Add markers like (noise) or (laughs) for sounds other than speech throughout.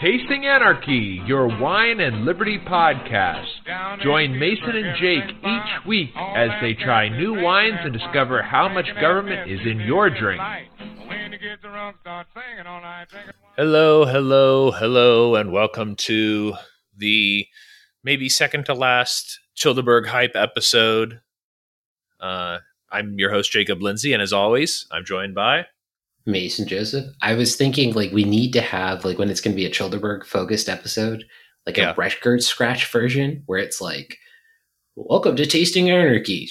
Tasting Anarchy, your wine and liberty podcast. Join Mason and Jake each week as they try new wines and discover how much government is in your drink. Hello, hello, hello, and welcome to the maybe second to last Childeberg hype episode. Uh, I'm your host, Jacob Lindsay, and as always, I'm joined by Mason Joseph. I was thinking like we need to have like when it's going to be a Childerberg focused episode, like Yeah. a record scratch version where it's like, "Welcome to Tasting Anarchy,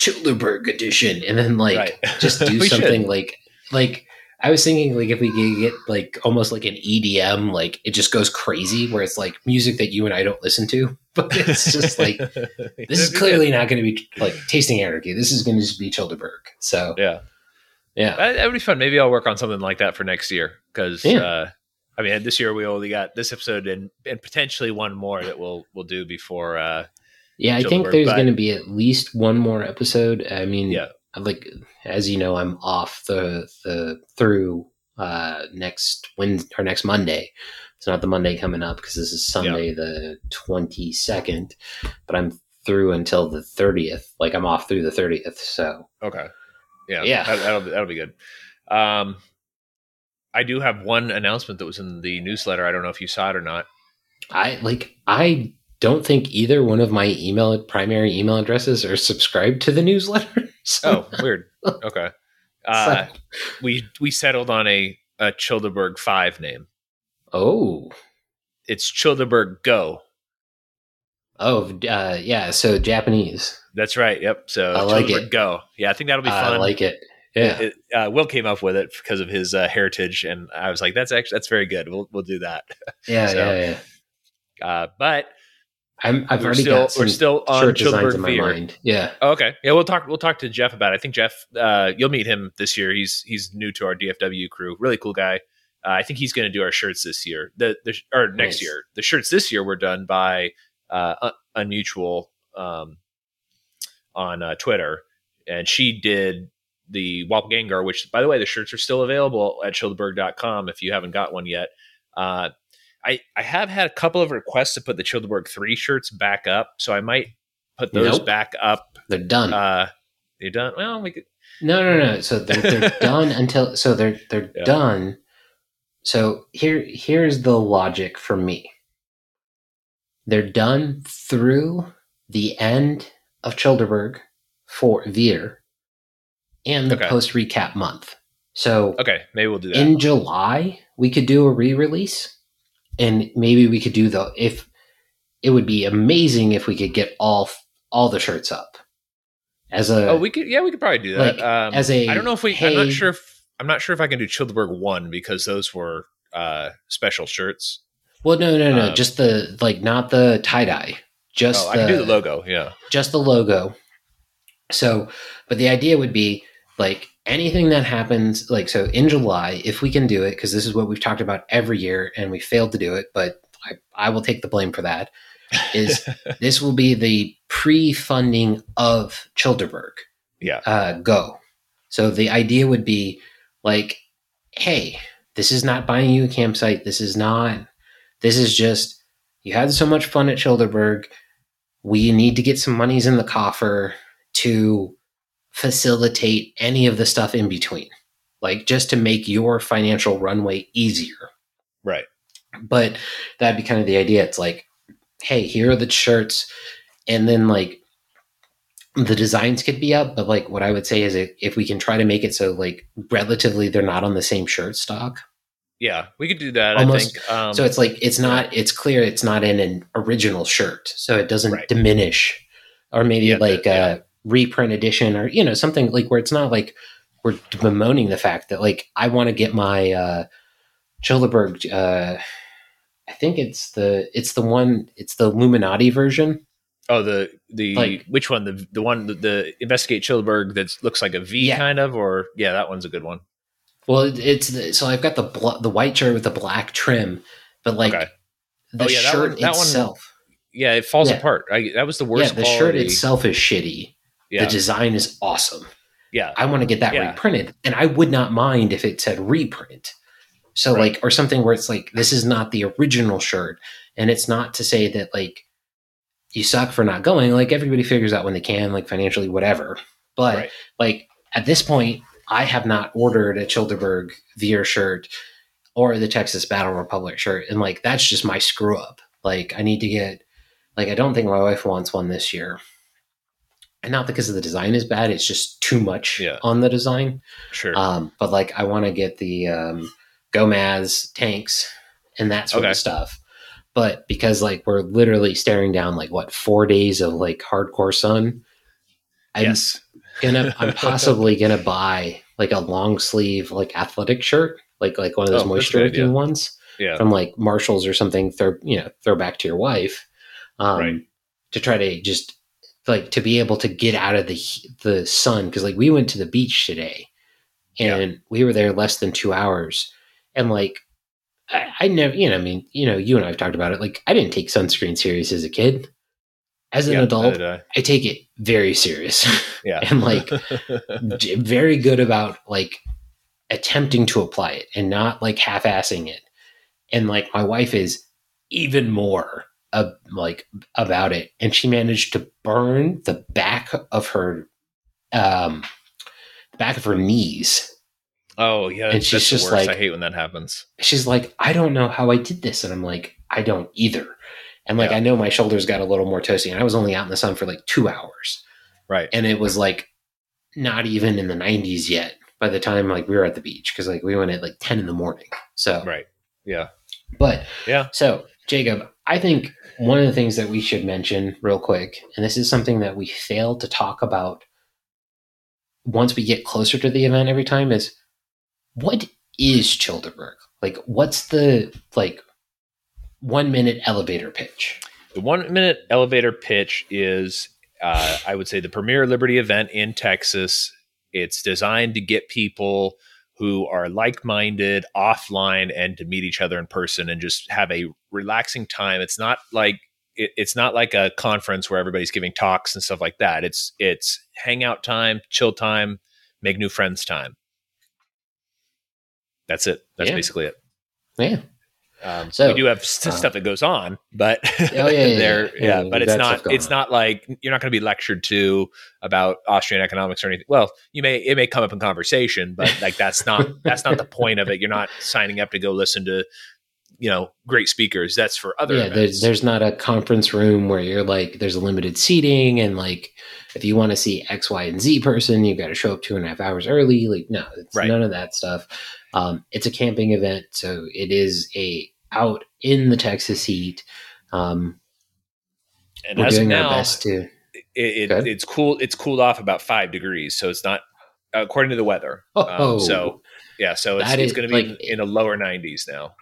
Childerberg edition," and then like Right. (laughs) just do We should. something like like I was thinking like if we could get like almost like an EDM, like it just goes crazy where it's like music that you and I don't listen to, (laughs) but it's just like (laughs) this is clearly not going to be like Tasting Anarchy. This is going to just be Childerberg. So yeah. Yeah, That, that would be fun. Maybe I'll work on something like that for next year because, Yeah. uh, I mean, this year we only got this episode and, and potentially one more that we'll we'll do before. Uh, Yeah, I think there's going to be at least one more episode. I mean, Yeah. like as you know, I'm off the the through uh next Wednesday or next Monday. It's not the Monday coming up because this is Sunday the 22nd, but I'm through until the 30th. Like I'm off through the 30th. So okay, yeah, Yeah. that, that'll be- that'll be good. Um, I do have one announcement that was in the newsletter. I don't know if you saw it or not. I like I don't think either one of my email primary email addresses are subscribed to the newsletter. (laughs) So Oh, weird. (laughs) Okay, uh, we we settled on a, a Childeberg five name. oh. It's Childeberg Go. Oh, uh, yeah. So Japanese. That's right. Yep. So I like it. Go. Yeah, I think that'll be fun. I like it. Yeah. It, uh, Will came up with it because of his uh, heritage, and I was like, "That's actually that's very good. We'll we'll do that." (laughs) Yeah, So, yeah, yeah. Uh, but I'm, I've we're already still got some we're still on in my Beer. mind. Yeah. Oh, okay, yeah, we'll talk. We'll talk to Jeff about it. I think Jeff, uh, you'll meet him this year. He's he's new to our DFW crew. Really cool guy. Uh, I think he's going to do our shirts this year. The the or next Nice. year. The shirts this year were done by uh, Un- Unmutual um, on uh, Twitter, and she did the Wapgangar, which by the way, the shirts are still available at Childeberg.com if you haven't got one yet. Uh, I I have had a couple of requests to put the Childeberg three shirts back up, so I might put those Nope. back up They're done. uh, you done? Well, we could. no, no, no. So they're, they're (laughs) done until so they're they're Yeah. done. So here here's the logic for me. They're done through the end of Childerberg for Veer and the Okay. post recap month. So Okay, maybe we'll do that. in July we could do a re-release and maybe we could do the if it would be amazing if we could get all all the shirts up as a oh, we could. Yeah, we could probably do that. like, um, as a I don't know if we. I'm not sure if I'm not sure if I can do Childeberg one because those were uh, special shirts. well no no no um, just the like not the tie-dye just Oh, I can do the logo. Yeah. just the logo so but the idea would be like anything that happens like so in july if we can do it because this is what we've talked about every year and we failed to do it but i, I will take the blame for that is (laughs) this will be the pre-funding of Childerberg yeah. uh, go. So the idea would be like, hey, this is not buying you a campsite. This is not. This is just you had so much fun at Childerberg. We need to get some monies in the coffer to facilitate any of the stuff in between, like just to make your financial runway easier Right. but that'd be kind of the idea. It's like, hey, here are the shirts, and then like the designs could be up, but like what I would say is if if we can try to make it so like relatively they're not on the same shirt stock, Yeah, we could do that. Almost- I think. Um, so it's like it's not it's clear it's not in an original shirt, so it doesn't Right. diminish, or maybe Yeah, the- like yeah. a reprint edition or you know something like where it's not like we're bemoaning the fact that like I want to get my uh Childeberg uh I think it's the it's the one it's the Illuminati version. oh, the the like- which one? The the one the, the investigate Childeberg that looks like a V Yeah. kind of, or yeah, that one's a good one. Well, it's the, so I've got the bl- the white shirt with the black trim, but like Okay. the Oh, yeah, that shirt one- that one- itself, Yeah, it falls Yeah. apart. I, that was the worst. yeah, the shirt itself is shitty. Yeah, The design is awesome. yeah. I want to get that Yeah. reprinted, and I would not mind if it said reprint. So Right. like or something where it's like this is not the original shirt and it's not to say that like you suck for not going like everybody figures out when they can like financially whatever. But Right. like at this point I have not ordered a Childerberg Veer shirt or the Texas Battle Republic shirt and like that's just my screw up. Like I need to get like I don't think my wife wants one this year. And not because of the design is bad, it's just too much Yeah. on the design. Sure. Um, but like I want to get the um, Gomez tanks and that sort Okay. of stuff. But because like we're literally staring down like what four days of like hardcore sun, I'm yes. Gonna I'm possibly gonna buy like a long sleeve like athletic shirt, like like one of those Oh, moisture wicking ones Yeah. from like Marshalls or something. Throw you know throw back to your wife, um, Right. to try to just like to be able to get out of the the sun because like we went to the beach today, and we were there less than two hours, and like I, I never you know I mean you know you and I've talked about it like I didn't take sunscreen serious as a kid. As an Yeah, adult, did I take it very serious. I. (laughs) yeah. and like (laughs) very good about like attempting to apply it and not like half-assing it and like my wife is even more uh, like about it and she managed to burn the back of her um back of her knees oh yeah. And she's just like- I hate when that happens. she's like i don't know how i did this and i'm like i don't either and like Yeah. i know my shoulders got a little more toasty and i was only out in the sun for like two hours Right. and it was like not even in the 90s yet by the time like we were at the beach because like we went at like 10 in the morning so Right. Yeah. but Yeah. so jacob i think one of the things that we should mention real quick and this is something that we fail to talk about once we get closer to the event every time is what is childerberg like what's the like one minute elevator pitch The one minute elevator pitch is, uh, I would say, the premier Liberty event in Texas. It's designed to get people who are like minded offline and to meet each other in person and just have a relaxing time. It's not like it, it's not like a conference where everybody's giving talks and stuff like that. It's it's hangout time, chill time, make new friends time. That's it. That's Yeah. basically it. yeah Um, So, we do have st- uh, stuff that goes on, but (laughs) Oh, yeah, yeah, there, yeah. yeah, but it's not. It's on. not like you're not going to be lectured to about Austrian economics or anything. Well, you may it may come up in conversation, but like that's not that's not the point of it. You're not signing up to go listen to you know great speakers. That's for other yeah, there's there's not a conference room where you're like there's a limited seating and like if you want to see X, Y, and Z person, you've got to show up two and a half hours early. Like no, it's Right. none of that stuff. Um, it's a camping event, so it is a out in the Texas heat. Um, and we're as doing now, our best to. it, it, it's cool. It's cooled off about five degrees, so it's not according to the weather. Oh, Um, so yeah, so it's, it's going to be like- in, in the lower 90s now.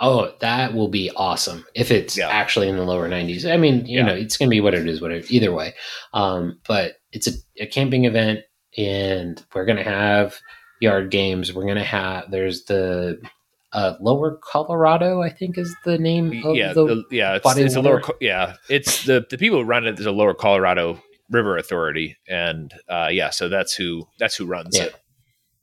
Oh, that will be awesome if it's Yeah. actually in the lower 90s. I mean, you Yeah. know, it's going to be what it is, whatever. Either way, um, but it's a, a camping event, and we're going to have yard games. We're going to have there's the uh, Lower Colorado, I think, is the name of yeah, the. the, yeah, it's, it's a lower. Yeah, it's the the people who run it is a Lower Colorado River Authority, and uh, yeah, so that's who that's who runs Yeah. it.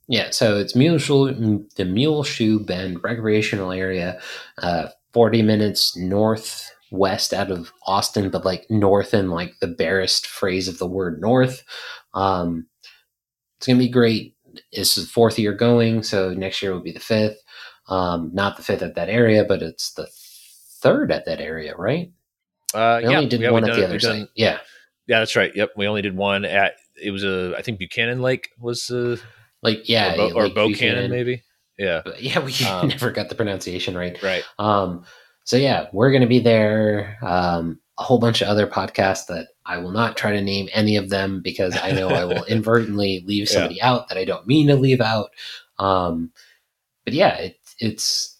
Yeah, so it's Mule Shoe, the Muleshoe Bend recreational area, uh, forty minutes northwest out of Austin, but like north in like the barest phrase of the word north. Um, it's gonna be great. It's the fourth year going, so next year will be the fifth. Um, not the fifth at that area, but it's the third at that area, right? Uh, We yeah, only did yeah, one at done- the other done- site. Yeah, Yeah, that's right. Yep, we only did one at. It was a. I think Buchanan Lake was uh, like yeah, or, Bo, or like Buchanan maybe. Yeah, But yeah, we (laughs) Um, never got the pronunciation right. right. Um, so yeah, we're going to be there. Um, a whole bunch of other podcasts that I will not try to name any of them because I know I will (laughs) inadvertently leave Yeah. somebody out that I don't mean to leave out. Um, but yeah, it, it's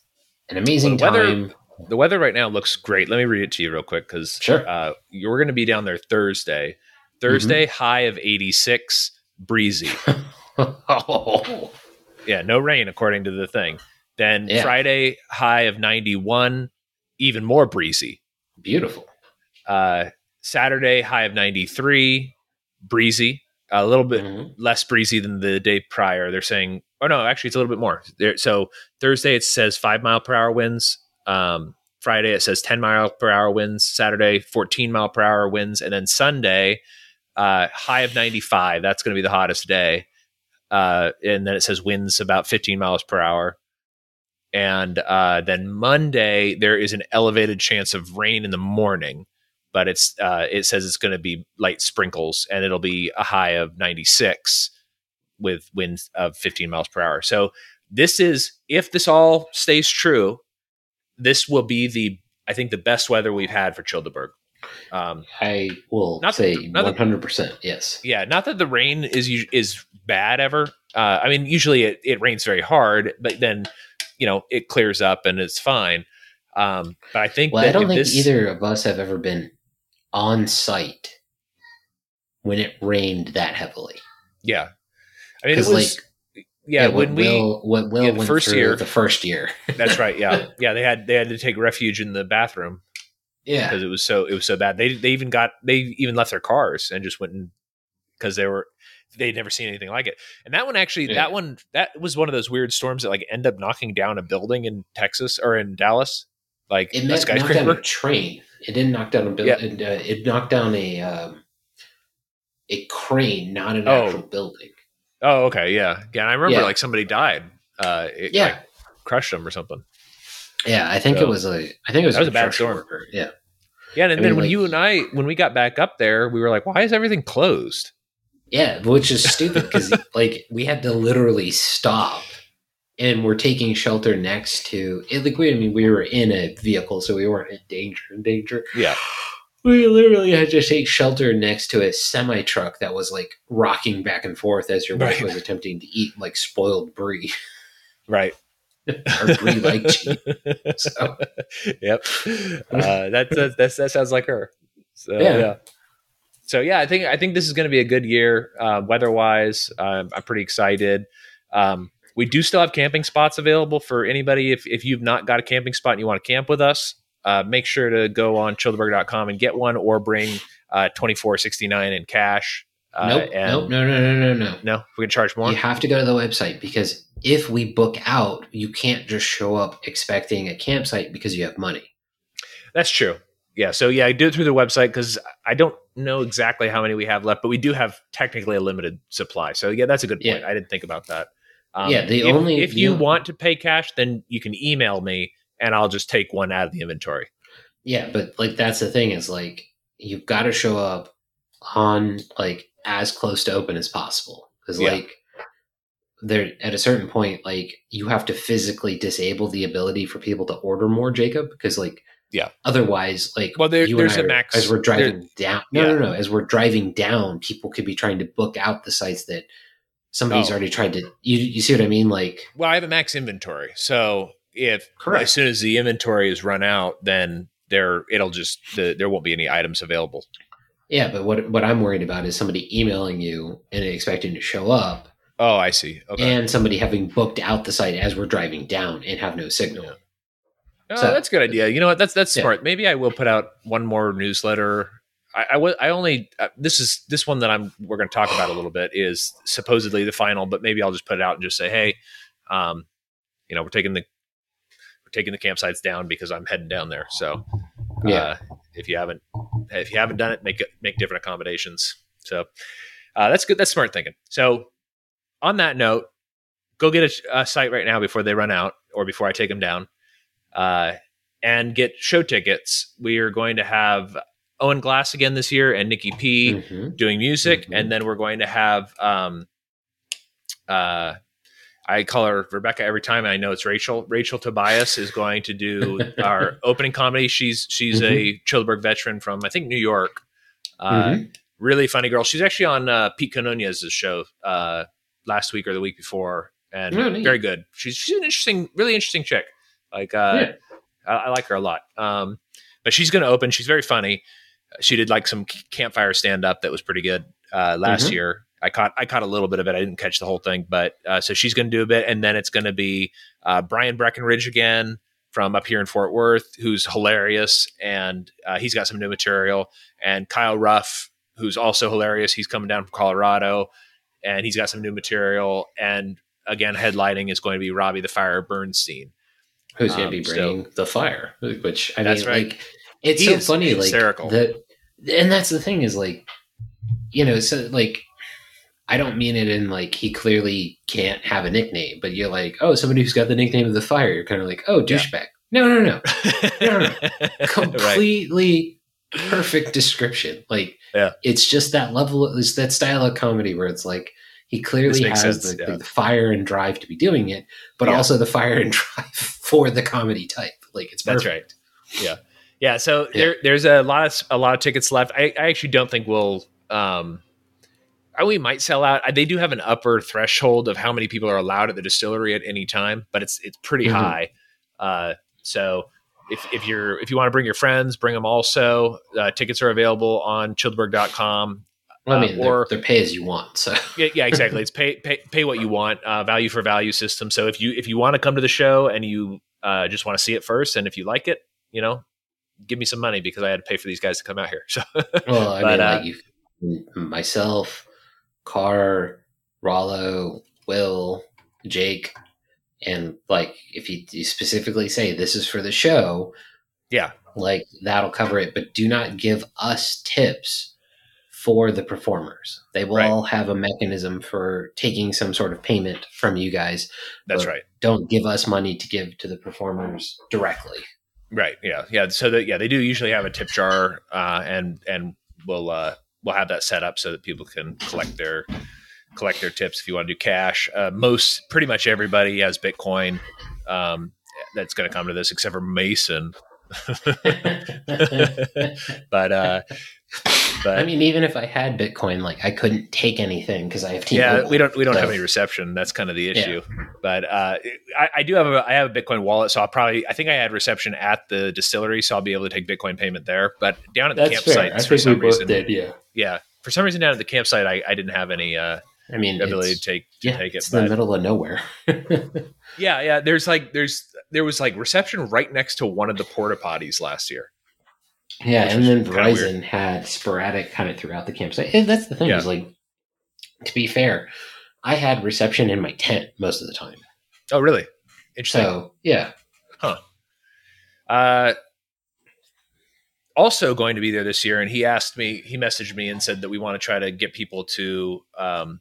an amazing Well, the weather- time. The weather right now looks great. Let me read it to you real quick because Sure. uh, you're going to be down there Thursday. Thursday high of 86, breezy. (laughs) oh, (laughs) Yeah, no rain according to the thing. Then Yeah. Friday high of 91, even more breezy. beautiful. Uh, Saturday high of 93, breezy. a little bit Mhm. less breezy than the day prior. They're saying, oh no, actually, it's a little bit more. There, so Thursday it says five mile per hour winds. Um, Friday it says ten mile per hour winds. Saturday fourteen mile per hour winds, and then Sunday uh, high of ninety five. That's going to be the hottest day. Uh, and then it says winds about fifteen miles per hour. And uh, then Monday there is an elevated chance of rain in the morning but it's uh, it says it's going to be light sprinkles and it'll be a high of 96 with winds of 15 miles per hour. So this is if this all stays true, this will be the I think the best weather we've had for Childeberg. Um, I will Not- say one hundred percent yes. yeah, not that the rain is is bad ever. Uh, I mean, usually it, it rains very hard, but then you know it clears up and it's fine. Um, but I think Well, I don't think this- either of us have ever been on site when it rained that heavily. Yeah, I mean, it was like yeah, what when we Will, what Will yeah, the first year- the first year. That's right. Yeah, (laughs) yeah. They had they had to take refuge in the bathroom yeah, because it was so it was so bad. They they even got they even left their cars and just went and because they were they'd never seen anything like it. And that one actually Yeah. that one that was one of those weird storms that like end up knocking down a building in Texas or in Dallas, like it knocked down a train. It didn't knock down a building. Yeah. Uh, it knocked down a um, a crane, not an Oh. actual building. Oh, okay, yeah, yeah. And I remember Yeah. like somebody died. Uh, it, Yeah. like, crushed them or something. Yeah, I think So- it was a. I think it was, That was a bad storm. worker. Yeah, Yeah, and I then mean, when like- you and I when we got back up there, we were like, why is everything closed? yeah, which is stupid (laughs) because like we had to literally stop, and we're taking shelter next to. It, like we, I mean, we were in a vehicle, so we weren't in danger. In danger. Yeah, (gasps) We literally had to take shelter next to a semi truck that was like rocking back and forth as your wife Right. was attempting to eat like spoiled brie. (laughs) right. Or brie like cheese. So (laughs) yep. Uh, that, that that that sounds like her. So, yeah. Yeah. So yeah, I think I think this is going to be a good year uh, weather wise. Um, I'm pretty excited. Um, we do still have camping spots available for anybody. If if you've not got a camping spot and you want to camp with us, uh, make sure to go on childeberg.com and get one, or bring uh, 24.69 in cash. Uh, nope, and nope, no, no, no, no, no. no, we can charge more. You have to go to the website because if we book out, you can't just show up expecting a campsite because you have money. That's true. Yeah. So yeah, I do it through the website because I don't know exactly how many we have left, but we do have technically a limited supply. So yeah, that's a good point. Yeah. I didn't think about that. Um, Yeah, the if, only- if you want to pay cash, then you can email me and I'll just take one out of the inventory. Yeah, but like that's the thing is like you've got to show up on like as close to open as possible because Yeah. like there at a certain point like you have to physically disable the ability for people to order more Jacob because like Yeah. otherwise like Well, there- you and there's I a are- max- as we're driving down no yeah. no no as we're driving down people could be trying to book out the sites that somebody's Oh. already tried to you you see what I mean like Well, I have a max inventory. So if Correct. as soon as the inventory is run out, then there it'll just the, there won't be any items available. Yeah but what what I'm worried about is somebody emailing you and expecting to show up Oh, I see. Okay. and somebody having booked out the site as we're driving down and have no signal. Yeah. Oh, So- that's a good idea. You know what? That's that's Yeah. smart. Maybe I will put out one more newsletter. I, I, I only uh, this is this one that I'm we're going to talk about a little bit is supposedly the final, but maybe I'll just put it out and just say, hey, um, you know, we're taking the we're taking the campsites down because I'm heading down there. So Yeah. uh, if you haven't if you haven't done it, make it make different accommodations. So uh, that's good. That's smart thinking. So on that note, go get a, a site right now before they run out or before I take them down, uh, and get show tickets. We are going to have Owen Glass again this year and Nikki P Mhm. doing music, Mhm. and then we're going to have um, uh, I call her Rebecca every time. I know it's Rachel. Rachel Tobias is going to do (laughs) our opening comedy. She's she's a Childeberg veteran from I think New York. Uh, Mhm. Really funny girl. She's actually on uh, Pete Quinones's show uh, last week or the week before, and neat. very good. She's she's an interesting, really interesting chick. Like uh, Yeah. I, I like her a lot. Um, but she's going to open. She's very funny. She did like some campfire stand up that was pretty good uh, last Mhm. year. I caught I caught a little bit of it. I didn't catch the whole thing, but uh, so she's going to do a bit, and then it's going to be uh, Brian Breckenridge again from up here in Fort Worth, who's hilarious, and uh, he's got some new material, and Kyle Ruff, who's also hilarious. He's coming down from Colorado, and he's got some new material. And again, headlining is going to be Robbie the Fire Bernstein. Who's going to Um, be so- bringing the fire? Which I That's mean, right. like, it's He so funny, hysterical. like the, and that's the thing is like, you know, so like, I don't mean it in like he clearly can't have a nickname, but you're like, oh, somebody who's got the nickname of the fire. You're kind of like, oh, Yeah. douchebag. No, no, (laughs) no, no, no. right. completely perfect description. Like, Yeah. it's just that level. It's that style of comedy where it's like he clearly has sense, the, yeah. the fire and drive to be doing it, but Yeah. also the fire and (laughs) drive for the comedy type. Like, it's That's right. Yeah, yeah. So Yeah. there, there's a lot of a lot of tickets left. I, I actually don't think we'll. Um, we might sell out. They do have an upper threshold of how many people are allowed at the distillery at any time, but it's it's pretty Mhm. high. Uh, so if, if you're if you want to bring your friends, bring them also. Uh, tickets are available on childeberg.com. Well, I Uh, mean, or- they're, they're pay as you want. So, Yeah, yeah, exactly. It's pay, pay pay what you want, uh, value for value system. So if you if you want to come to the show and you uh, just want to see it first, and if you like it, you know, give me some money because I had to pay for these guys to come out here. So well, I (laughs) But, mean, uh, like you, myself, Carr, Rollo, Will, Jake, and like if you, you specifically say this is for the show, yeah, like that'll cover it. But do not give us tips for the performers. They will Right. all have a mechanism for taking some sort of payment from you guys. that's right. Don't give us money to give to the performers directly. Right. Yeah. Yeah. So that yeah, they do usually have a tip jar, uh, and and we'll uh, we'll have that set up so that people can collect their collect their tips if you want to do cash. Uh, most pretty much everybody has Bitcoin. Um, that's going to come to this, except for Mason. (laughs) (laughs) but uh, but I mean, even if I had Bitcoin, like I couldn't take anything because I have T. yeah, we don't we don't So- have any reception. That's kind of the issue. Yeah. But uh, I, I do have a I have a Bitcoin wallet, so I'll probably I think I had reception at the distillery, so I'll be able to take Bitcoin payment there. But down at the campsite, fair. for some reason, Yeah. yeah, for some reason down at the campsite, I, I didn't have any uh, I mean, ability to take to yeah, take it. it's in the middle of nowhere. (laughs) yeah, yeah, there's like there's there was like reception right next to one of the porta potties last year. Yeah, and then Verizon had sporadic kind of throughout the campsite. And that's the thing Yeah. is like, to be fair, I had reception in my tent most of the time. Oh, really? Interesting. So yeah, Uh, also going to be there this year, and he asked me, he messaged me and said that we want to try to get people to um,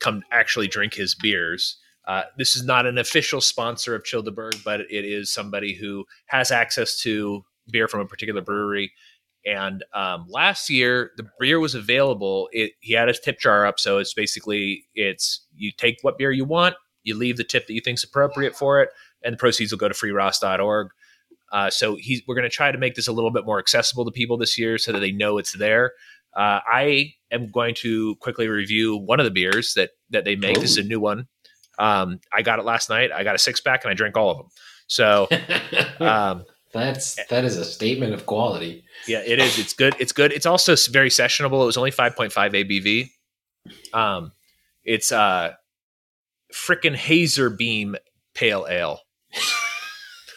come actually drink his beers. Uh, this is not an official sponsor of Childeberg, but it is somebody who has access to beer from a particular brewery. And um, last year, the beer was available. It, he had his tip jar up, so it's basically it's you take what beer you want, you leave the tip that you think is appropriate for it, and the proceeds will go to freeross.org. Uh, so he's, we're going to try to make this a little bit more accessible to people this year so that they know it's there. Uh, I am going to quickly review one of the beers that that they make. This is a new one. Um, I got it last night. I got a six pack and I drank all of them. So (laughs) um, that's that is a statement of quality. yeah, it is. It's good. It's good. It's also very sessionable. It was only 5.5 ABV. Um, it's uh, frickin' Hazer Beam Pale Ale.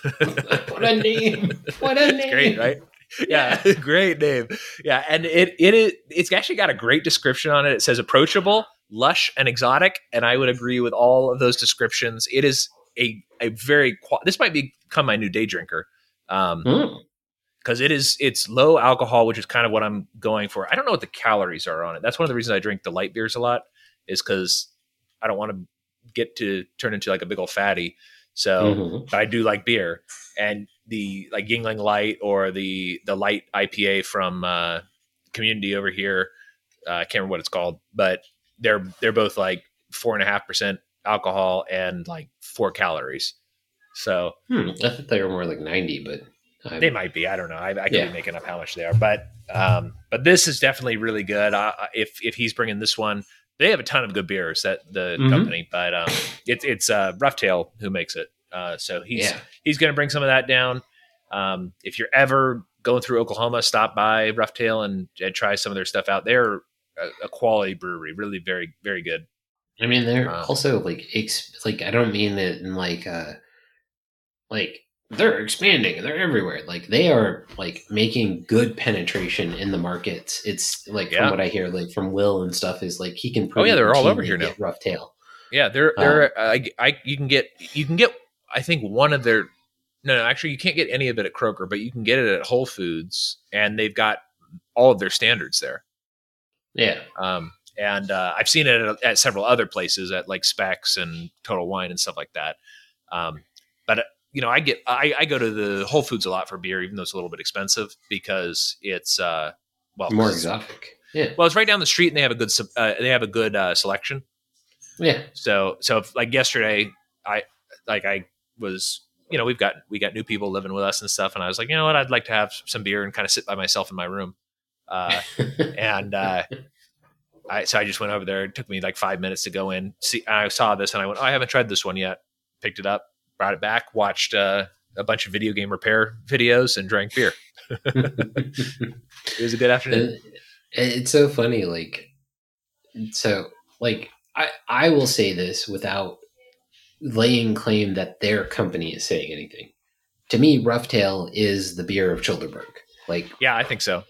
(laughs) what a name! What a name! (laughs) It's great, right? Yeah, (laughs) great name. Yeah, and it it is it's actually got a great description on it. It says approachable, lush, and exotic, and I would agree with all of those descriptions. It is a a very this might become my new day drinker. Um, Mm. because it is it's low alcohol, which is kind of what I'm going for. I don't know what the calories are on it. That's one of the reasons I drink the light beers a lot, is because I don't want to get to turn into like a big old fatty. So, Mhm. I do like beer, and the like Yuengling Light or the the light IPA from uh, Community over here. Uh, I can't remember what it's called, but they're they're both like four and a half percent alcohol and like four calories. So Hmm. I thought they were more like ninety, but I, they might be. I don't know. I, I could Yeah. be making up how much they are, but um, but this is definitely really good. Uh, if if he's bringing this one, they have a ton of good beers that the Mhm. company, but um, it's it's uh, Roughtail who makes it. Uh, so he's yeah. he's going to bring some of that down. Um, if you're ever going through Oklahoma, stop by Roughtail and, and try some of their stuff out. They're a, a quality brewery, really very very good. I mean, they're Wow. also like ex- like I don't mean it in like uh like they're expanding. They're everywhere. Like they are like making good penetration in the markets. It's like Yeah. from what I hear, like from Will and stuff, is like he can. Oh, yeah, they're all over here now. Roughtail. Yeah, they're they're I, I you can get you can get I think one of their no no actually you can't get any of it at Kroger, but you can get it at Whole Foods, and they've got all of their standards there. Yeah, Um, and uh, I've seen it at, at several other places at like Specs and Total Wine and stuff like that. Um, but uh, you know, I get I, I go to the Whole Foods a lot for beer, even though it's a little bit expensive because it's uh well more exotic. Yeah, well it's right down the street and they have a good uh, they have a good uh, selection. yeah, So so if, like yesterday, I like I was you know we've got we got new people living with us and stuff, and I was like you know what I'd like to have some beer and kind of sit by myself in my room, uh, (laughs) and uh, I so I just went over there. It took me like five minutes to go in. See, I saw this and I went oh, I haven't tried this one yet. Picked it up, brought it back, watched uh, a bunch of video game repair videos, and drank beer. (laughs) (laughs) It was a good afternoon. It's so funny like so like i i will say this without laying claim that their company is saying anything to me roughtail is the beer of childerberg like Yeah, I think so.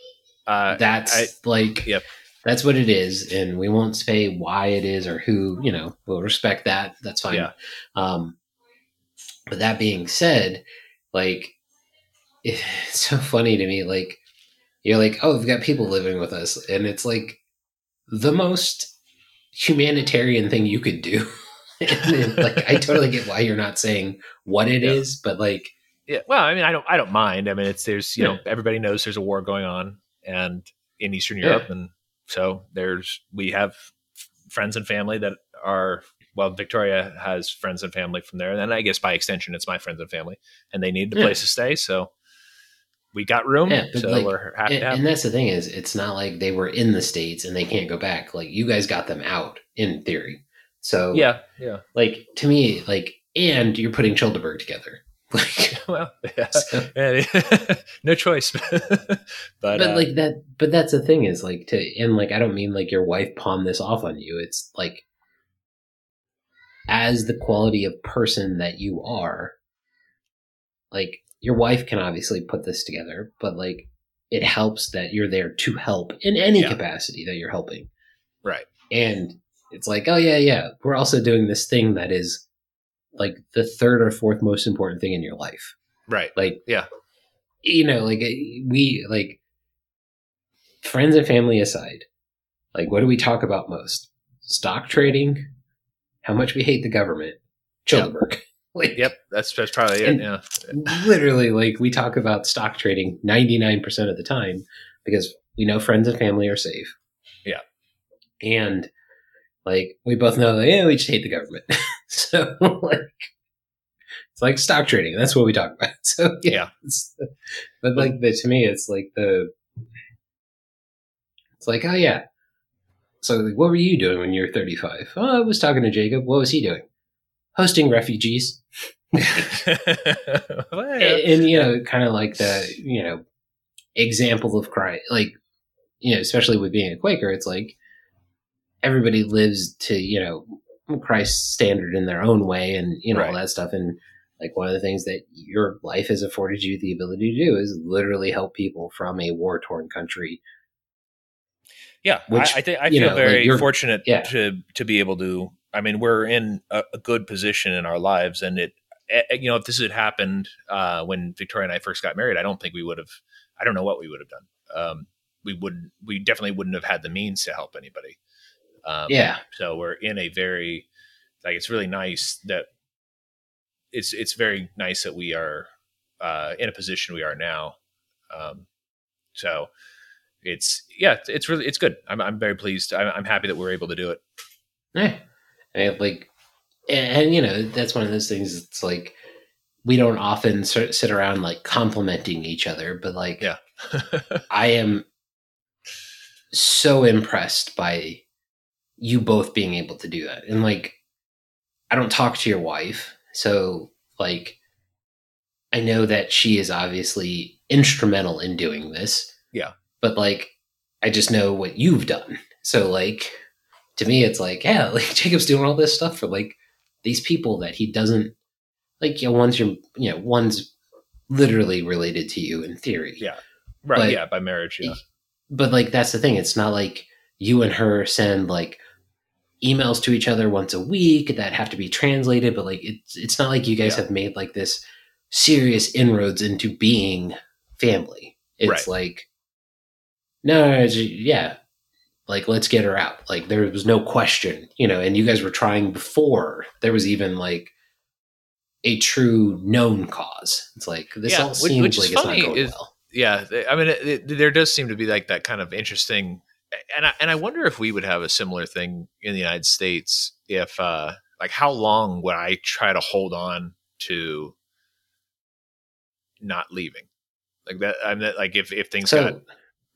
Uh, that's I- like Yep. that's what it is and we won't say why it is or who you know we'll respect that that's fine Yeah. um but that being said like (laughs) it's so funny to me like you're like oh we've got people living with us and it's like the most humanitarian thing you could do (laughs) then, like i totally get why you're not saying what it is, Yeah. but like Yeah, well, I mean, I don't, I don't mind. I mean, it's there's, you Yeah. know, everybody knows there's a war going on, and in Eastern Yeah. Europe, and so there's we have friends and family that are well, Victoria has friends and family from there, and I guess by extension, it's my friends and family, and they need a Yeah. place to stay, so we got room, Yeah, so like, we're happy and, to have. and that's the thing is it's not like they were in the states and they can't go back. Like you guys got them out in theory. So yeah, yeah. like to me like and you're putting childeberg together. (laughs) Like (laughs) Well, yeah. so- (laughs) no choice, but, but uh, like that but that's the thing is like to and like i don't mean like your wife pawned this off on you. It's like as the quality of person that you are like your wife can obviously put this together but like it helps that you're there to help in any Yeah. capacity that you're helping. Right, and it's like oh yeah yeah we're also doing this thing that is like the third or fourth most important thing in your life. Right, like Yeah. you know like eh, we like friends and family aside like what do we talk about most? Stock trading how much we hate the government childeberg (laughs) like yep. That's that's probably it. Yeah, literally like we talk about stock trading 99% of the time because we know friends and family are safe Yeah. and like we both know that yeah we just hate the government (laughs) so like it's like stock trading that's what we talk about (laughs) so yeah, Yeah. but like the, to me it's like the it's like oh yeah so like, what were you doing when you were 35 oh i was talking to jacob what was he doing hosting refugees (laughs) (laughs) Well, and, and, you know, kind of like the you know example of Christ, like you know, especially with being a Quaker, it's like everybody lives to you know Christ's standard in their own way, and you know all that stuff. And like one of the things that your life has afforded you the ability to do is literally help people from a war torn country. Yeah, Which, I, I think I feel know, very you're- fortunate yeah. to to be able to. I mean, we're in a, a good position in our lives, and it, you know, if this had happened uh, when Victoria and I first got married, I don't think we would have. I don't know what we would have done. Um, we would, we definitely wouldn't have had the means to help anybody. Um, Yeah, So we're in a very, like, it's really nice that it's it's very nice that we are uh, in a position we are now. Um, so it's yeah, it's, it's really it's good. I'm I'm very pleased. I'm, I'm happy that we're able to do it. yeah, and like, and, and you know, that's one of those things. It's like we don't often sit sit around like complimenting each other, but like, Yeah. (laughs) I am so impressed by you both being able to do that. And like, I don't talk to your wife, so like, I know that she is obviously instrumental in doing this. Yeah. But like, I just know what you've done. So like, to me, it's like, yeah, (laughs) like Jacob's doing all this stuff for like these people that he doesn't like. You know, one's your, you know, one's literally related to you in theory. Yeah. Right. But- yeah. By marriage. Yeah. But like that's the thing. It's not like you and her send like emails to each other once a week that have to be translated. But like it's it's not like you guys Yeah. have made like this serious inroads into being family. It's Right. like no, no, no, yeah. Like let's get her out. Like there was no question, you know. And you guys were trying before there was even like a true known cause. It's like this Yeah, all which- seems which like it's not going is- well. yeah i mean it, it- there does seem to be like that kind of interesting and I, and I wonder if we would have a similar thing in the united states if uh like how long would i try to hold on to not leaving like that i'm not like if if things got So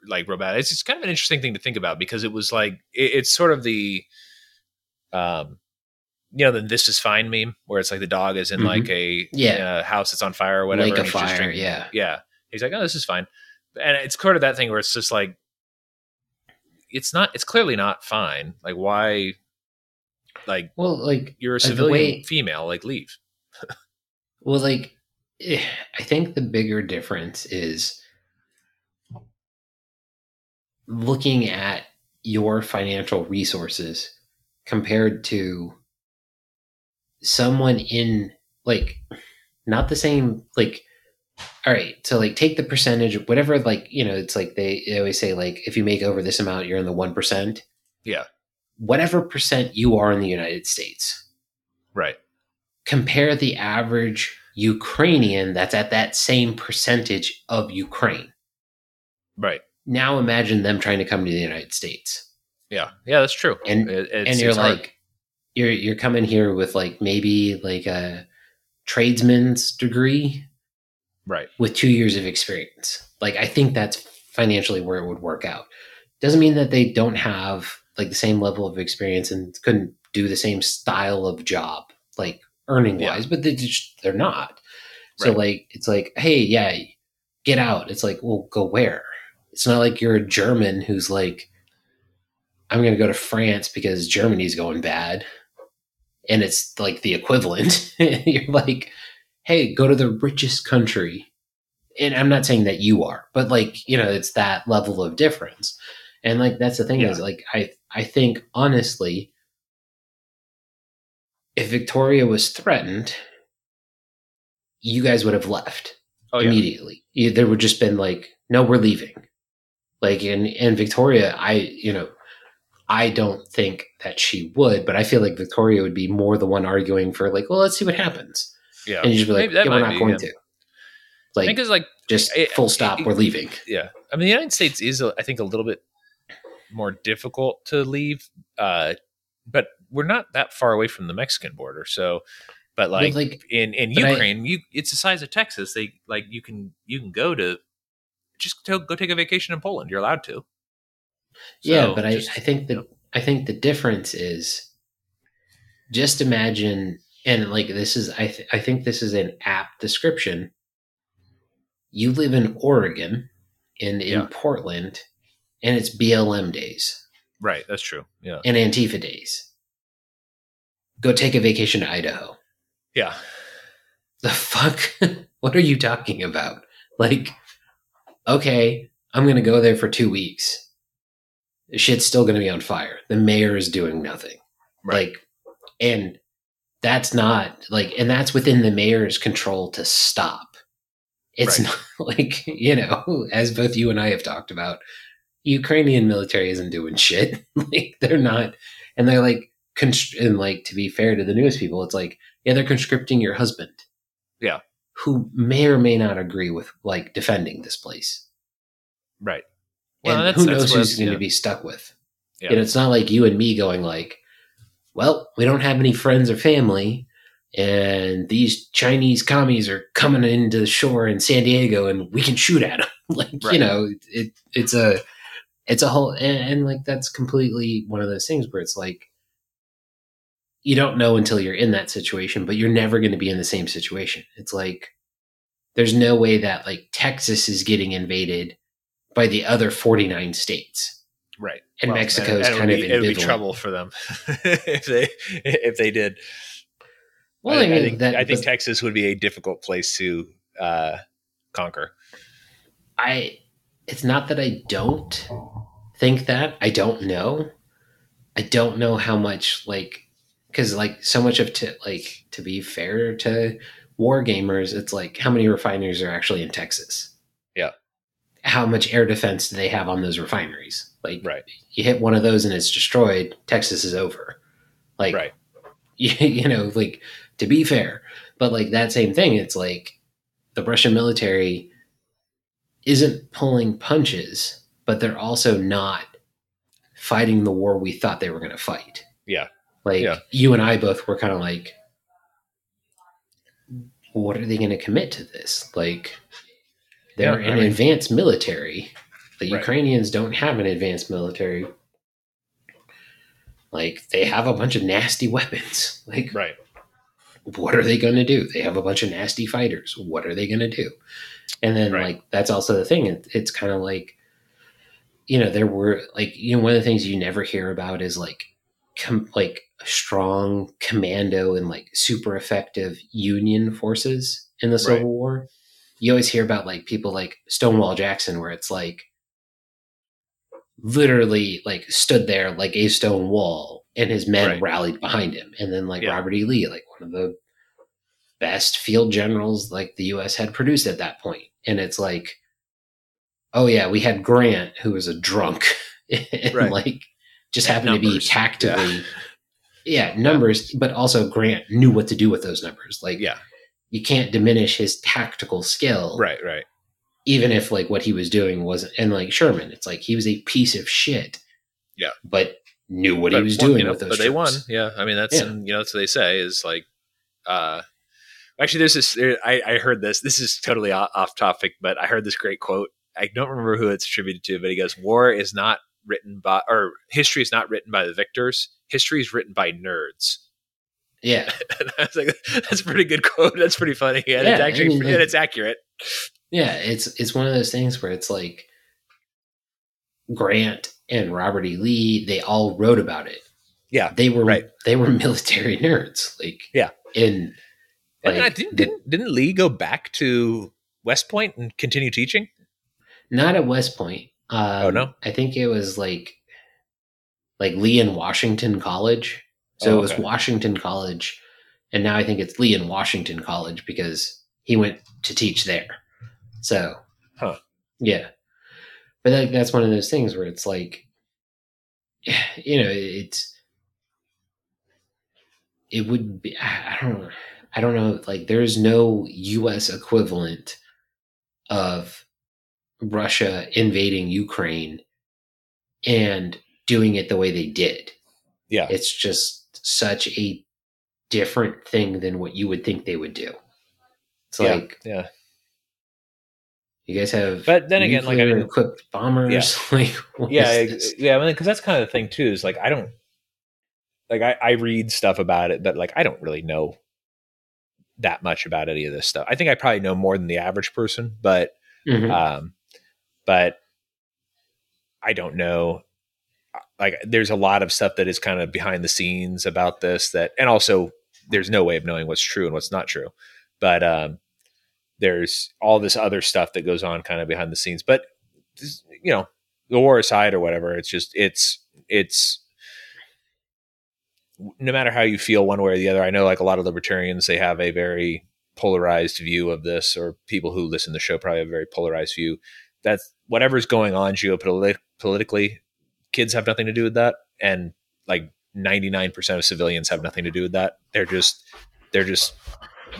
like bad it's just kind of an interesting thing to think about because it was like it, it's sort of the um you know the this is fine meme where it's like the dog is in Mhm. like a Yeah. uh, house that's on fire or whatever Lake and of fire, drinking- yeah. yeah he's like oh this is fine and it's sort of that thing where it's just like it's not it's clearly not fine like why like well, like you're a Uh, civilian way- female like leave Well, like, eh, I think the bigger difference is looking at your financial resources compared to someone in, like, not the same, like, all right, so like take the percentage, whatever, like, you know, it's like they, they always say, like, if you make over this amount, you're in the 1%. Yeah. Whatever percent you are in the United States right compare the average Ukrainian that's at that same percentage of Ukraine. right Now imagine them trying to come to the United States. yeah yeah that's true And- It- it's- and you're it's hard. like you're you're coming here with like maybe like a tradesman's degree right with 2 years of experience. Like I think that's financially where it would work out. Doesn't mean that they don't have like the same level of experience and couldn't do the same style of job like earning wise, but they just they're not. So Right. like it's like, hey, yeah, get out. It's like, well, go where? It's not like you're a German who's like, I'm gonna go to France because Germany's going bad. And it's like the equivalent. (laughs) you're like, hey, go to the richest country. And I'm not saying that you are, but like, you know, it's that level of difference. And like that's the thing Yeah. is like I I think honestly, if Victoria was threatened, you guys would have left oh yeah immediately. You, there would just been like, no, we're leaving. Like in in Victoria, I you know, I don't think that she would, but I feel like Victoria would be more the one arguing for like, well, let's see what happens, yeah and you just be like, yeah, we're not be, going yeah. to. Like, because like just full stop, we're leaving. yeah i mean the united states is i think a little bit more difficult to leave uh but we're not that far away from the mexican border so but like, like in in ukraine you it's the size of texas they like you can you can go to just go take a vacation in poland you're allowed to yeah, So, but I, just- I think that I think the difference is just imagine and like this is I th- I think this is an apt description. You live in Oregon and in Yeah. Portland and it's BLM days right that's true yeah and Antifa days. Go take a vacation to Idaho. yeah The fuck? (laughs) what are you talking about? Like, okay, I'm going to go there for two weeks. Shit's still going to be on fire. The mayor is doing nothing. right Like, and that's not like, and that's within the mayor's control to stop. It's Right. not (laughs) like, you know, as both you and I have talked about, Ukrainian military isn't doing shit. (laughs) like, they're not, and they're like, const- and like, to be fair to the news people, it's like, yeah, they're conscripting your husband. Yeah. Who may or may not agree with like defending this place. right And that's- who knows who's going to yeah. be stuck with. Yeah. And it's not like you and me going like, well, we don't have any friends or family, and these Chinese commies are coming into the shore in San Diego, and we can shoot at them. (laughs) like you know, it it's a it's a whole and, and like that's completely one of those things where it's like you don't know until you're in that situation, but you're never going to be in the same situation. It's like there's no way that like Texas is getting invaded by the other 49 states. right And Well, Mexico's and it kind of it would be trouble for them (laughs) if they if they did Well, I, I, mean, I think that, I think but- Texas would be a difficult place to uh, conquer. I it's not that I don't think that. I don't know. I don't know how much like because like so much of to like to be fair to war gamers, it's like how many refineries are actually in Texas? Yeah. How much air defense do they have on those refineries? Like Right. you hit one of those and it's destroyed, Texas is over. Like Right. (laughs) you, you know, like to be fair, but like that same thing, it's like the Russian military isn't pulling punches, but they're also not fighting the war we thought they were going to fight. Yeah. Like Yeah. you and I both were kind of like, what are they going to commit to this? Like they're Yeah, I an mean- advanced military. The Right. Ukrainians don't have an advanced military. Like they have a bunch of nasty weapons. (laughs) Like Right. what are they going to do? They have a bunch of nasty fighters. What are they going to do? And then, Right. like, that's also the thing. It, it's kind of like, you know, there were like, you know, one of the things you never hear about is like, com- like strong commando and like super effective Union forces in the Civil Right. War. You always hear about like people like Stonewall Jackson, where it's like literally like stood there like a stone wall and his men Right. rallied behind him. And then like Yeah. Robert E. Lee, like one of the best field generals like the US had produced at that point. And it's like, oh yeah, we had Grant who was a drunk (laughs) and Right. like just happened to be tactically yeah. Numbers, but also Grant knew what to do with those numbers. Like Yeah. you can't diminish his tactical skill Right. Right. even if like what he was doing wasn't and like Sherman, it's like he was a piece of shit. Yeah. But knew what But he was won, doing you know, with those But they won. Yeah. I mean, that's Yeah. and, you know that's what they say is like. uh Actually, there's this. there- I, I heard this. This is totally off topic, but I heard this great quote. I don't remember who it's attributed to, but he goes, "War is not written by, or history is not written by the victors. History is written by nerds." Yeah. (laughs) And I was like, "That's a pretty good quote. That's pretty funny, and it's Yeah, I actually and it's accurate." Yeah. It's it's one of those things where it's like Grant and Robert E. Lee, they all wrote about it. Yeah, They were right. they were (laughs) military nerds. Like Yeah. And And I didn't, didn't didn't Lee go back to West Point and continue teaching? not at West Point. Um, Oh, no? I think it was like like Lee and Washington College. So Oh, it was. Washington College, and now I think it's Lee and Washington College because he went to teach there. So, Huh. yeah, but like that's one of those things where it's like, (sighs) you know, it's it would be I don't know I don't know like there's no U.S. equivalent of Russia invading Ukraine and doing it the way they did. Yeah, It's just such a different thing than what you would think they would do. It's Yeah. like yeah. you guys have, But then again, like, I mean- equipped bombers. (laughs) like, what yeah, is ex- this? yeah. Because that's kind of the thing too. Is like I don't like I, I read stuff about it, but like I don't really know that much about any of this stuff. I think I probably know more than the average person, but Mhm. um, but I don't know. Like, there's a lot of stuff that is kind of behind the scenes about this that, and also there's no way of knowing what's true and what's not true. But um, there's all this other stuff that goes on kind of behind the scenes. But you know, the war aside or whatever, it's just it's it's no matter how you feel one way or the other. I know like a lot of libertarians, they have a very polarized view of this, or people who listen to the show probably have a very polarized view. That whatever's going on geopolitically, kids have nothing to do with that, and like ninety nine percent of civilians have nothing to do with that. They're just they're just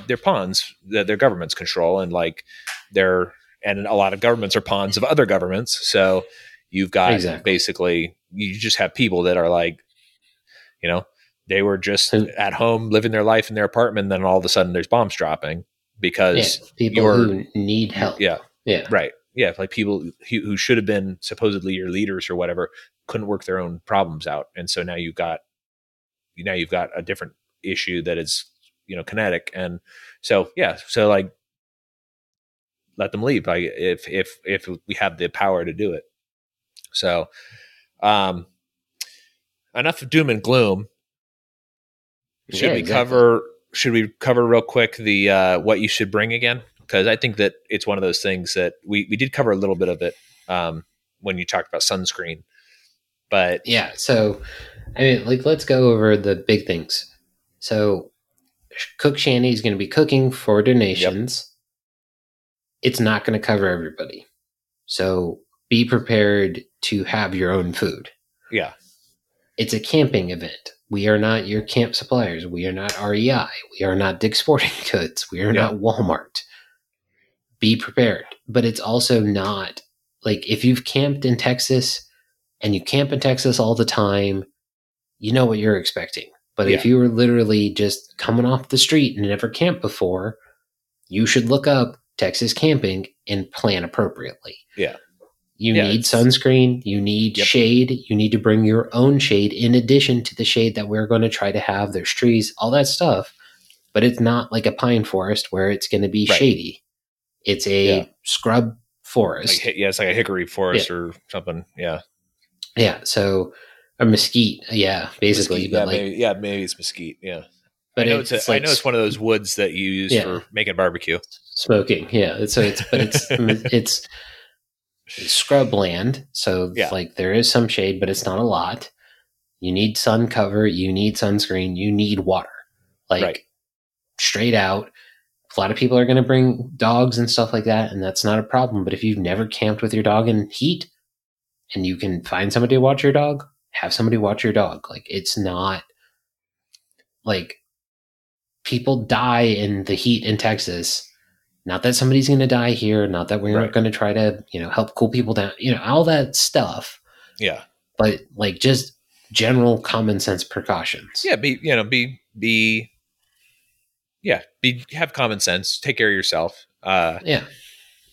they're pawns that their governments control, and like they're and a lot of governments are pawns of other governments. So you've got Exactly. basically you just have people that are like, you know, they were just at home living their life in their apartment, and then all of a sudden there's bombs dropping because yeah, people who need help. yeah, Yeah. right, yeah, like people who, who should have been supposedly your leaders or whatever couldn't work their own problems out, and so now you've got now you've got a different issue that is you know kinetic, and so yeah, so like let them leave like if if if we have the power to do it. So um enough of doom and gloom. Should Yeah, we exactly. cover should we cover real quick the uh what you should bring again because I think that it's one of those things that we we did cover a little bit of it um, when you talked about sunscreen, but Yeah. So, I mean, like, let's go over the big things. So, Cook Shandy is going to be cooking for donations. It's not going to cover everybody. So, be prepared to have your own food. yeah, It's a camping event. We are not your camp suppliers. We are not REI. We are not Dick's Sporting (laughs) Goods. We are Yeah. not Walmart. Be prepared. But it's also not like if you've camped in Texas and you camp in Texas all the time, you know what you're expecting. But if you were literally just coming off the street and never camped before, you should look up Texas camping and plan appropriately. Yeah. You Yeah, need sunscreen, you need Yep. shade, you need to bring your own shade in addition to the shade that we're going to try to have. There's trees, all that stuff. But it's not like a pine forest where it's going to be Right. shady. It's a Yeah. scrub forest. hi- yeah, it's like a hickory forest or something. Yeah, yeah, so a mesquite, yeah, basically. Mesquite, but yeah, like, maybe, yeah, maybe it's mesquite. Yeah, but I know it's, it's, a, like I know it's one of those woods that you use Yeah. for making barbecue. smoking. Yeah, so it's but (laughs) it's it's scrub land, so Yeah. like there is some shade, but it's not a lot. You need sun cover, you need sunscreen, you need water, like Right. straight out. A lot of people are going to bring dogs and stuff like that, and that's not a problem. But if you've never camped with your dog in heat, and you can find somebody to watch your dog, have somebody watch your dog. Like it's not like people die in the heat in Texas. Not that somebody's going to die here. Not that we're Right. going to try to, you know, help cool people down. You know, all that stuff. Yeah, But like just general common sense precautions. yeah. Be you know be be yeah be have common sense. Take care of yourself. Uh, Yeah.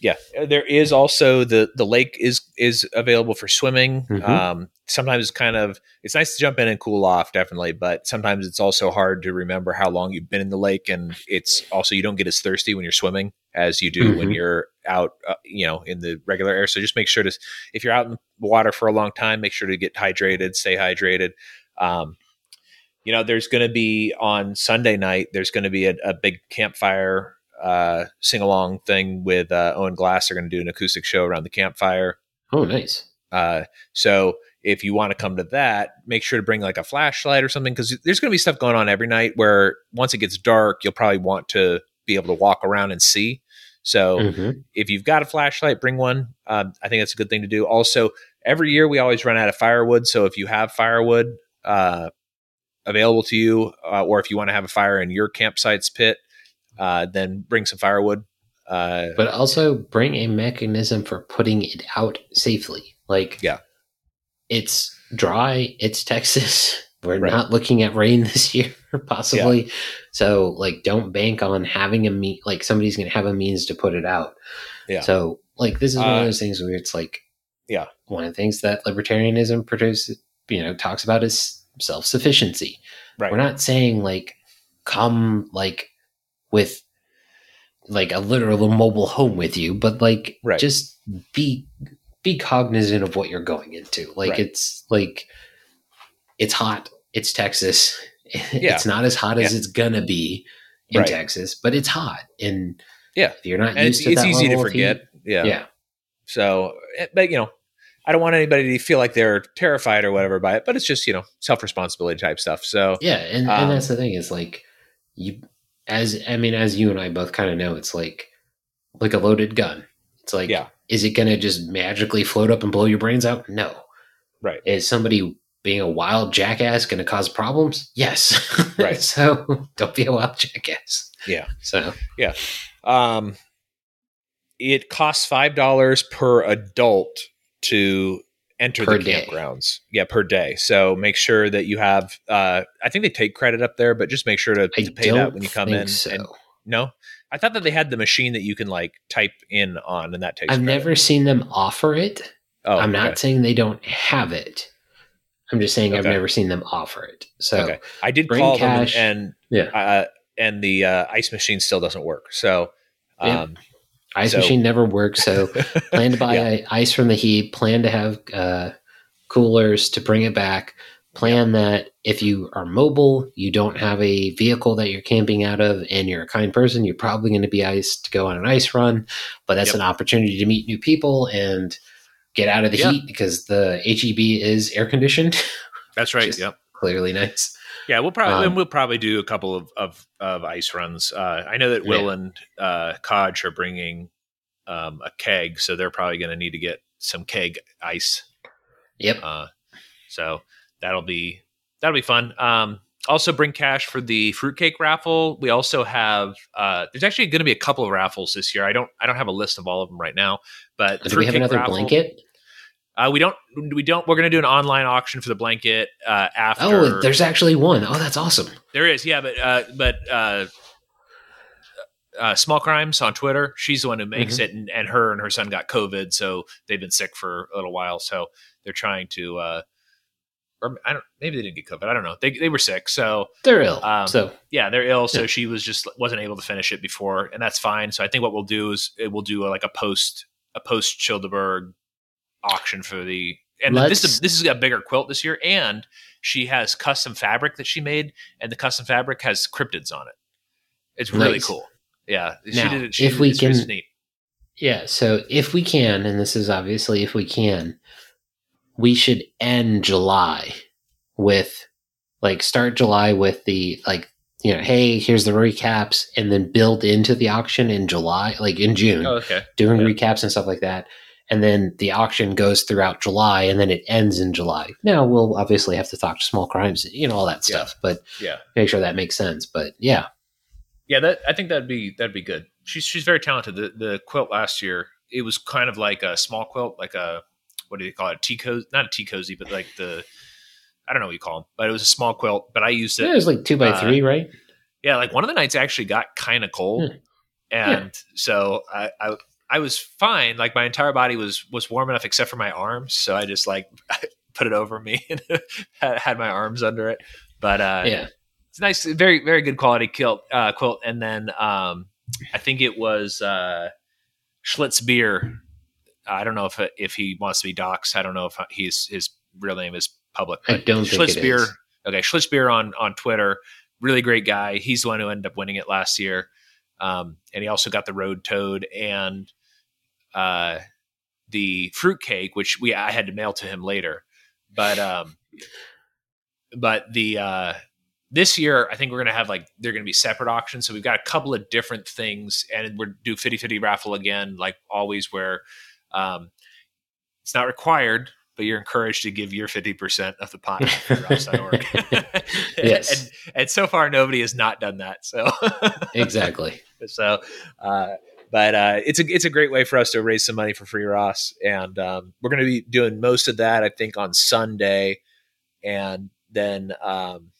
yeah there is also the the lake is is available for swimming Mhm. um sometimes it's kind of it's nice to jump in and cool off definitely but sometimes it's also hard to remember how long you've been in the lake and it's also you don't get as thirsty when you're swimming as you do when Mhm. you're out uh, you know in the regular air so just make sure to if you're out in the water for a long time make sure to get hydrated stay hydrated um you know there's going to be on sunday night there's going to be a, a big campfire uh, sing along thing with uh, Owen Glass. They're going to do an acoustic show around the campfire. Oh, nice. Uh, so if you want to come to that, make sure to bring like a flashlight or something because there's going to be stuff going on every night where once it gets dark, you'll probably want to be able to walk around and see. So Mhm. if you've got a flashlight, bring one. Um, I think that's a good thing to do. Also, every year we always run out of firewood. So if you have firewood uh, available to you, uh, or if you want to have a fire in your campsite's pit, uh, then bring some firewood. Uh, But also bring a mechanism for putting it out safely. Like, Yeah. it's dry. It's Texas. (laughs) We're Right. not looking at rain (laughs) this year, possibly. So, like, don't bank on having a me like somebody's going to have a means to put it out. Yeah. So, like, this is one Uh, of those things where it's like, Yeah. one of the things that libertarianism produces, you know, talks about is self sufficiency. right. We're not saying like come like with like a literal mobile home with you, but like Right. just be be cognizant of what you're going into. Like Right. it's like it's hot. It's Texas. (laughs) Yeah. It's not as hot as it's gonna be in Right. Texas, but it's hot. And Yeah. if you're not and used it's, to it's easy to forget. heat- Yeah. yeah. So, eh, but you know, I don't want anybody to feel like they're terrified or whatever by it, but it's just, you know, self responsibility type stuff. So, Yeah, and, Um, and that's the thing is like you as I mean as you and I both kind of know it's like like a loaded gun. It's like Yeah. is it going to just magically float up and blow your brains out? No. Right. Is somebody being a wild jackass going to cause problems? Yes. (laughs) Right. so (laughs) don't be a wild jackass. Yeah. So yeah. um, it costs $5 per adult to enter Per the day. campgrounds. Yeah, per day. So make sure that you have, uh, I think they take credit up there, but just make sure to, to pay that when you come think in. so. And no, I thought that they had the machine that you can like type in on and that takes I've credit. never seen them offer it. oh, I'm not okay. saying they don't have it. I'm just saying I've never seen them offer it. So Okay. I did bring call cash. them and, Yeah. and uh, and the uh, ice machine still doesn't work. So, Yeah. Ice So- machine never works. So (laughs) plan to buy Yeah. ice from the HEB. Plan to have uh, coolers to bring it back. Plan that if you are mobile, you don't have a vehicle that you're camping out of, and you're a kind person, you're probably going to be iced to go on an ice run. But that's Yep. an opportunity to meet new people and get out of the Yeah. heat because the HEB is air conditioned. That's right. (laughs) Just- Yep. Clearly (laughs) nice. Yeah, we'll probably Um, and we'll probably do a couple of of, of ice runs. Uh, I know that Will Yeah. and uh, Kodge are bringing um, a keg, so they're probably going to need to get some keg ice. Yep. Uh, so that'll be that'll be fun. Um, also, bring cash for the fruitcake raffle. We also have uh, there's actually going to be a couple of raffles this year. I don't I don't have a list of all of them right now, but Do we have another raffle- blanket? Uh, we don't we don't we're going to do an online auction for the blanket uh, after. Oh, there's actually one. Oh, that's awesome. There is, yeah, but uh, but uh, uh, Small Crimes on Twitter, she's the one who makes Mm-hmm. it, and, and her and her son got COVID, so they've been sick for a little while. So they're trying to, uh, or I don't, maybe they didn't get COVID. I don't know. They they were sick, so They're ill. Um, so yeah, they're ill. So Yeah. she was just wasn't able to finish it before, and that's fine. So I think what we'll do is it will do a, like a post a post Childeberg auction for the and this is Let's- this is a bigger quilt this year, and she has custom fabric that she made, and the custom fabric has cryptids on it. It's really Nice. cool. Yeah, she did it. She if did we can-. Yeah, so if we can, and this is obviously if we can, we should end July with like start July with the like you know, hey, here's the recaps, and then build into the auction in July, like in June, Oh, okay. doing yeah. recaps and stuff like that. And then the auction goes throughout July, and then it ends in July. Now we'll obviously have to talk to small crimes, you know, all that Yeah. stuff, but Yeah. make sure that makes sense. But yeah, Yeah, that I think that'd be that'd be good. She's she's very talented. The the quilt last year, it was kind of like a small quilt, like a what do you call it? Tea cozy, not a tea cozy, but like the I don't know what you call them, but it was a small quilt. But I used it. it was like two by uh, three, right? Yeah, like one of the nights actually got kind of cold, Hmm. and so I, I I was fine. Like my entire body was was warm enough except for my arms, so I just like (laughs) put it over me (laughs) and had, my arms under it. But uh, yeah. it's nice, very very good quality quilt. Uh, quilt, and then um, I think it was uh, Schlitz beer. I don't know if if he wants to be doxxed. I don't know if he's his real name is public. I don't think Schlitz it beer. is. Okay, Schlitz beer on on Twitter. Really great guy. He's the one who ended up winning it last year, um, and he also got the road toad and uh, the fruitcake, which we I had to mail to him later. But um, but the uh, this year I think we're gonna have like they're gonna be separate auctions. So we've got a couple of different things, and we're do 50-50 raffle again, like always, where um, it's not required. But you're encouraged to give your fifty percent of the pot. (laughs) (laughs) Yes. and, and so far nobody has not done that. So Exactly. (laughs) so, uh, but uh, it's a it's a great way for us to raise some money for Free Ross, and um, we're going to be doing most of that I think on Sunday, and then um,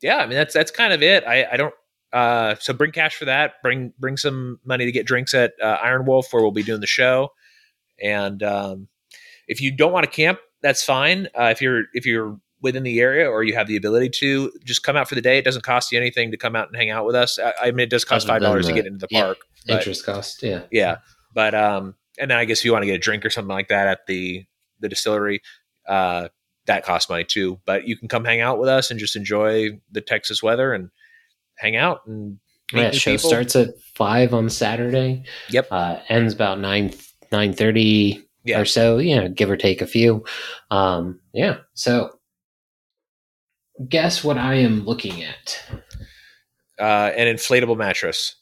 yeah, I mean that's that's kind of it. I, I don't. Uh, so bring cash for that. Bring bring some money to get drinks at uh, Iron Wolf, where we'll be doing the show. And um, if you don't want to camp, that's fine. Uh, if you're if you're within the area or you have the ability to, just come out for the day. It doesn't cost you anything to come out and hang out with us. I, I mean, it does cost five dollars to get into the yeah. park. but- Interest cost. Yeah. yeah, but um, and then I guess if you want to get a drink or something like that at the the distillery, uh, that costs money too. But you can come hang out with us and just enjoy the Texas weather and hang out and Yeah. Show people. starts at five on Saturday. Yep. Uh, ends about nine nine thirty Yeah. or so. Yeah, give or take a few. Um, yeah. So, guess what I am looking at? uh, an inflatable mattress.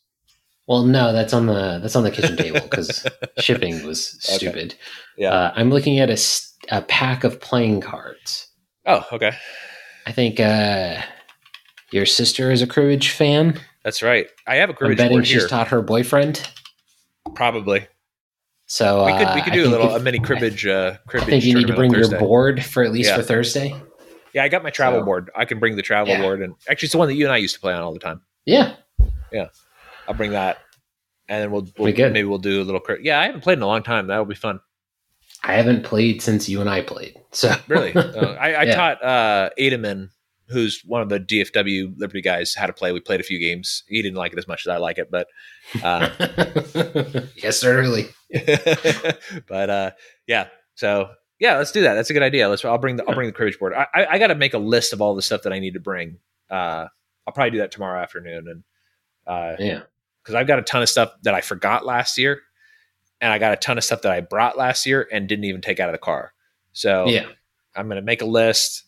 Well, no, that's on the that's on the kitchen table because (laughs) shipping was Okay. stupid. Yeah. Uh, I'm looking at a, a pack of playing cards. oh, okay, I think uh, your sister is a cribbage fan. that's right. I have a I'm cribbage betting board she's here. taught her boyfriend. Probably So we could uh, we could I do a little if- a mini cribbage. Uh, I cribbage. think you need to bring your board for at least Yeah. for Thursday. Yeah, I got my travel So- board. I can bring the travel Yeah. board, and actually, it's the one that you and I used to play on all the time. Yeah, yeah. I'll bring that, and then we'll, we'll good. maybe we'll do a little. Yeah, I haven't played in a long time. That'll be fun. I haven't played since you and I played. So Really, Uh, (laughs) I, I Yeah. taught uh, Ademan, who's one of the DFW Liberty guys, how to play. We played a few games. He didn't like it as much as I like it, but uh, (laughs) yes, certainly. (laughs) but uh, yeah. So Yeah, let's do that. That's a good idea. Let's. I'll bring the. I'll bring the cribbage board. I. I, I got to make a list of all the stuff that I need to bring. Uh, I'll probably do that tomorrow afternoon, and uh, Yeah. because I've got a ton of stuff that I forgot last year, and I got a ton of stuff that I brought last year and didn't even take out of the car. So Yeah. I'm going to make a list.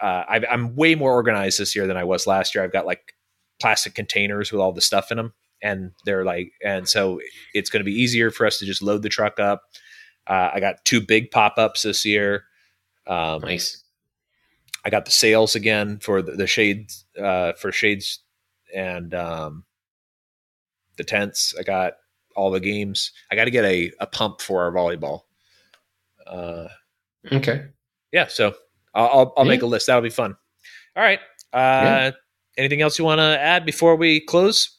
Uh, I, I'm way more organized this year than I was last year. I've got like plastic containers with all the stuff in them, and they're like, and so it's going to be easier for us to just load the truck up. Uh, I got two big pop ups this year. Um, Nice. I got the sales again for the, the shades uh, for shades and um, the tents. I got all the games. I got to get a, a pump for our volleyball. Uh, Okay. yeah, so I'll I'll, I'll make a list. That'll be fun. All right. Uh, Yeah. Anything else you want to add before we close?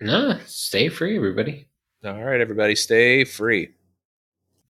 Nah, stay free, everybody. All right, everybody, stay free.